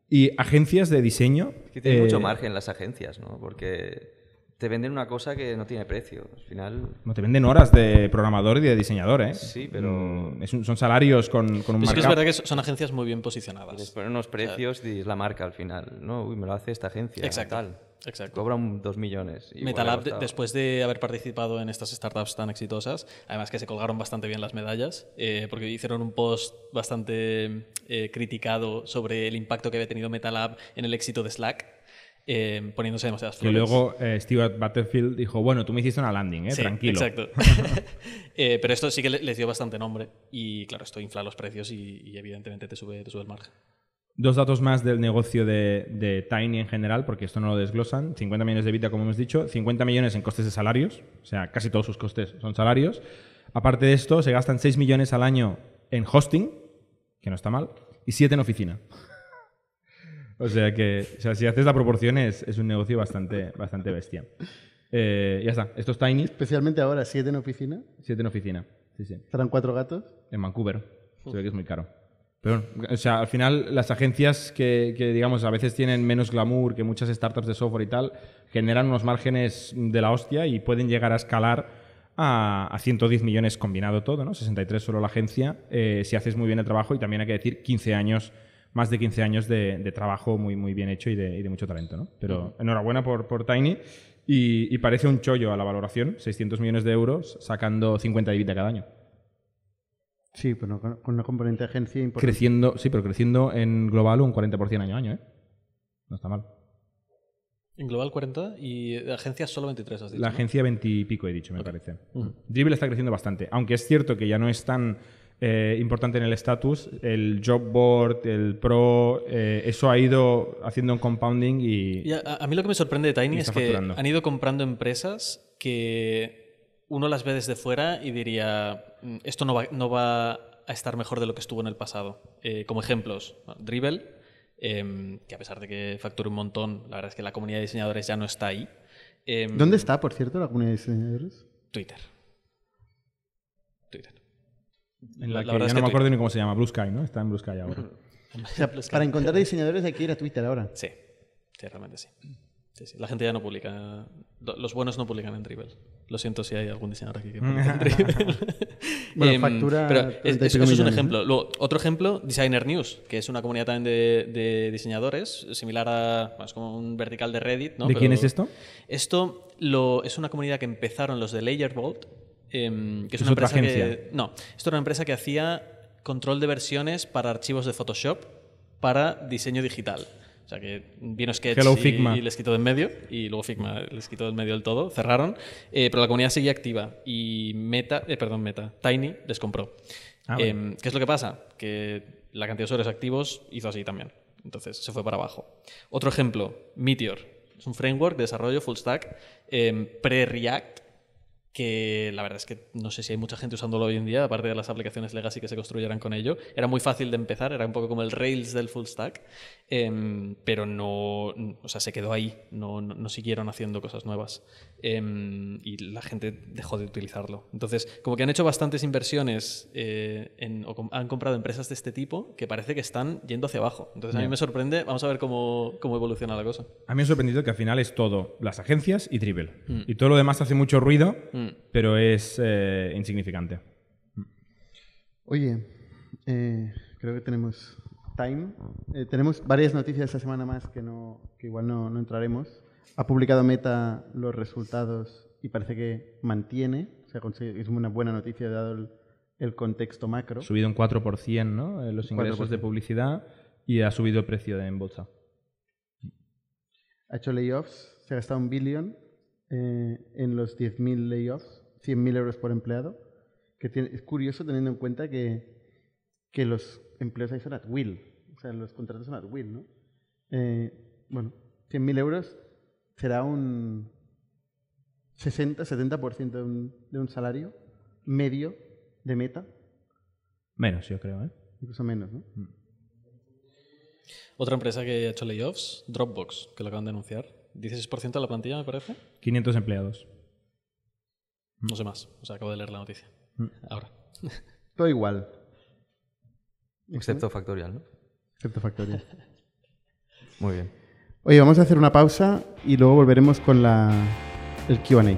y agencias de diseño. Es que tiene eh, mucho margen las agencias, ¿no? Porque te venden una cosa que no tiene precio. Al final, No te venden horas de programador y de diseñador, ¿eh? Sí, pero- Mm, es un- son salarios con, con un Es que es verdad que son agencias muy bien les posicionadas. ponen unos precios y es la marca al final. No, uy, me lo hace esta agencia. Exacto, Tal. Exacto. Cobra un dos millones. Metalab, de- después de haber participado en estas startups tan exitosas, además que se colgaron bastante bien las medallas, eh, porque hicieron un post bastante eh, criticado sobre el impacto que había tenido Metalab en el éxito de Slack, eh, poniéndose demasiadas Y flores. luego eh, Stuart Butterfield dijo, bueno, tú me hiciste una landing, ¿eh? Sí, Tranquilo. Exacto. *laughs* *laughs* Eh, pero esto sí que le- les dio bastante nombre y claro, esto infla los precios y, y evidentemente te sube, te sube el margen. Dos datos más del negocio de, de Tiny en general, porque esto no lo desglosan. 50 millones de vida, como hemos dicho. 50 millones en costes de salarios. O sea, casi todos sus costes son salarios. Aparte de esto, se gastan 6 millones al año en hosting, que no está mal, y 7 en oficina. o sea que, o sea, si haces la proporción, es, es un negocio bastante, bastante bestia. Eh, ya está. Esto es Tiny, Especialmente ahora, siete en oficina. 7 en oficina. Sí, sí Estarán cuatro gatos. en Vancouver. Se ve que es muy caro. Pero, o sea, al final las agencias que, que, digamos, a veces tienen menos glamour que muchas startups de software y tal, generan unos márgenes de la hostia y pueden llegar a escalar a, a 110 millones combinado todo, ¿no? 63 solo la agencia, eh, si haces muy bien el trabajo y también hay que decir 15 años, más de 15 años de, de trabajo muy, muy bien hecho y de, y de mucho talento, ¿no? Pero enhorabuena por, por Tiny y, y parece un chollo a la valoración, 600 millones de euros sacando 50 de vida cada año. Sí, pero con, con una componente de agencia importante. Creciendo, sí, pero creciendo en global un 40% año a año, ¿eh? No está mal. En global 40 y de agencias solo 23, has dicho. La ¿no? agencia 20 y pico he dicho, me parece. Dribble está creciendo bastante. Aunque es cierto que ya no es tan eh, importante en el estatus, el job board, el pro, eh, eso ha ido haciendo un compounding y... Y a, a mí lo que me sorprende de Tiny es que han ido comprando empresas que uno las ve desde fuera y diría, "Mm, esto no va, no va a estar mejor de lo que estuvo en el pasado. Eh, como ejemplos, Dribble, em, que a pesar de que factura un montón, la verdad es que la comunidad de diseñadores ya no está ahí. Em, ¿Dónde está, por cierto, la comunidad de diseñadores? Twitter. Twitter. En la, La- la que verdad ya es no que me acuerdo ni cómo se llama, Blue Sky, ¿no? Está en Blue Sky ahora. *laughs* O sea, para encontrar diseñadores hay que ir a Twitter ahora. Sí, sí, realmente sí. Sí, sí. La gente ya no publica. Los buenos no publican en Dribble. Lo siento si hay algún diseñador aquí que publica en *laughs* Dribble. *laughs* Bueno, Em, factura pero 30 y es- eso es un ejemplo. Luego, otro ejemplo, Designer News, que es una comunidad también de, de diseñadores, similar a. bueno, es como un vertical de Reddit. ¿no? ¿De quién Pero es esto? Esto lo, es una comunidad que empezaron los de Layerbolt, em, que es, Es una empresa que. agencia. No, esto era una empresa que hacía control de versiones para archivos de Photoshop para diseño digital. O sea que vino Sketch Hello, y, les quitó de en medio, y luego Figma les quitó del medio del todo, cerraron, eh, pero la comunidad seguía activa y Meta, eh, perdón, Meta, Tiny les compró. Ah. Em, ¿Qué es lo que pasa? Que la cantidad de usuarios activos hizo así también. Entonces se fue para abajo. Otro ejemplo, Meteor. Es un framework de desarrollo full stack em, pre-React que la verdad es que no sé si hay mucha gente usándolo hoy en día, aparte de las aplicaciones legacy que se construyeran con ello. Era muy fácil de empezar, era un poco como el Rails del full stack, em, pero no, o sea, se quedó ahí, no, no- no siguieron haciendo cosas nuevas em, y la gente dejó de utilizarlo. Entonces, como que han hecho bastantes inversiones eh, en- o han comprado empresas de este tipo que parece que están yendo hacia abajo. Entonces, a mí me sorprende, vamos a ver cómo, cómo evoluciona la cosa. A mí me ha sorprendido que al final es todo las agencias y Dribble. Y todo lo demás hace mucho ruido, Mm. Pero es eh, insignificante. Oye, eh, creo que tenemos time. Eh, tenemos varias noticias esta semana más que, no, que igual no, no entraremos. Ha publicado Meta los resultados y parece que mantiene. O sea, es una buena noticia dado el, el contexto macro. Ha subido un 4% ¿no? Los ingresos 4%. de publicidad y ha subido el precio de en bolsa. Ha hecho layoffs, se ha gastado un billón eh, en los 10.000 layoffs, 100.000 euros por empleado. Que tiene- es curioso teniendo en cuenta que, que los empleos ahí son at will. O sea, los contratos son at will, ¿no? Eh, bueno, 100.000 euros será un 60-70% de un, de un salario medio de meta, Menos, yo creo. ¿eh? incluso menos, ¿no? Otra empresa que ha hecho layoffs, Dropbox, que lo acaban de anunciar. 16% de la plantilla, me parece. 500 empleados. No sé más. O sea, acabo de leer la noticia. Ahora. Todo igual, Excepto factorial, ¿no? excepto Factorial. *laughs* Muy bien. Oye, vamos a hacer una pausa y luego volveremos con la, el QA.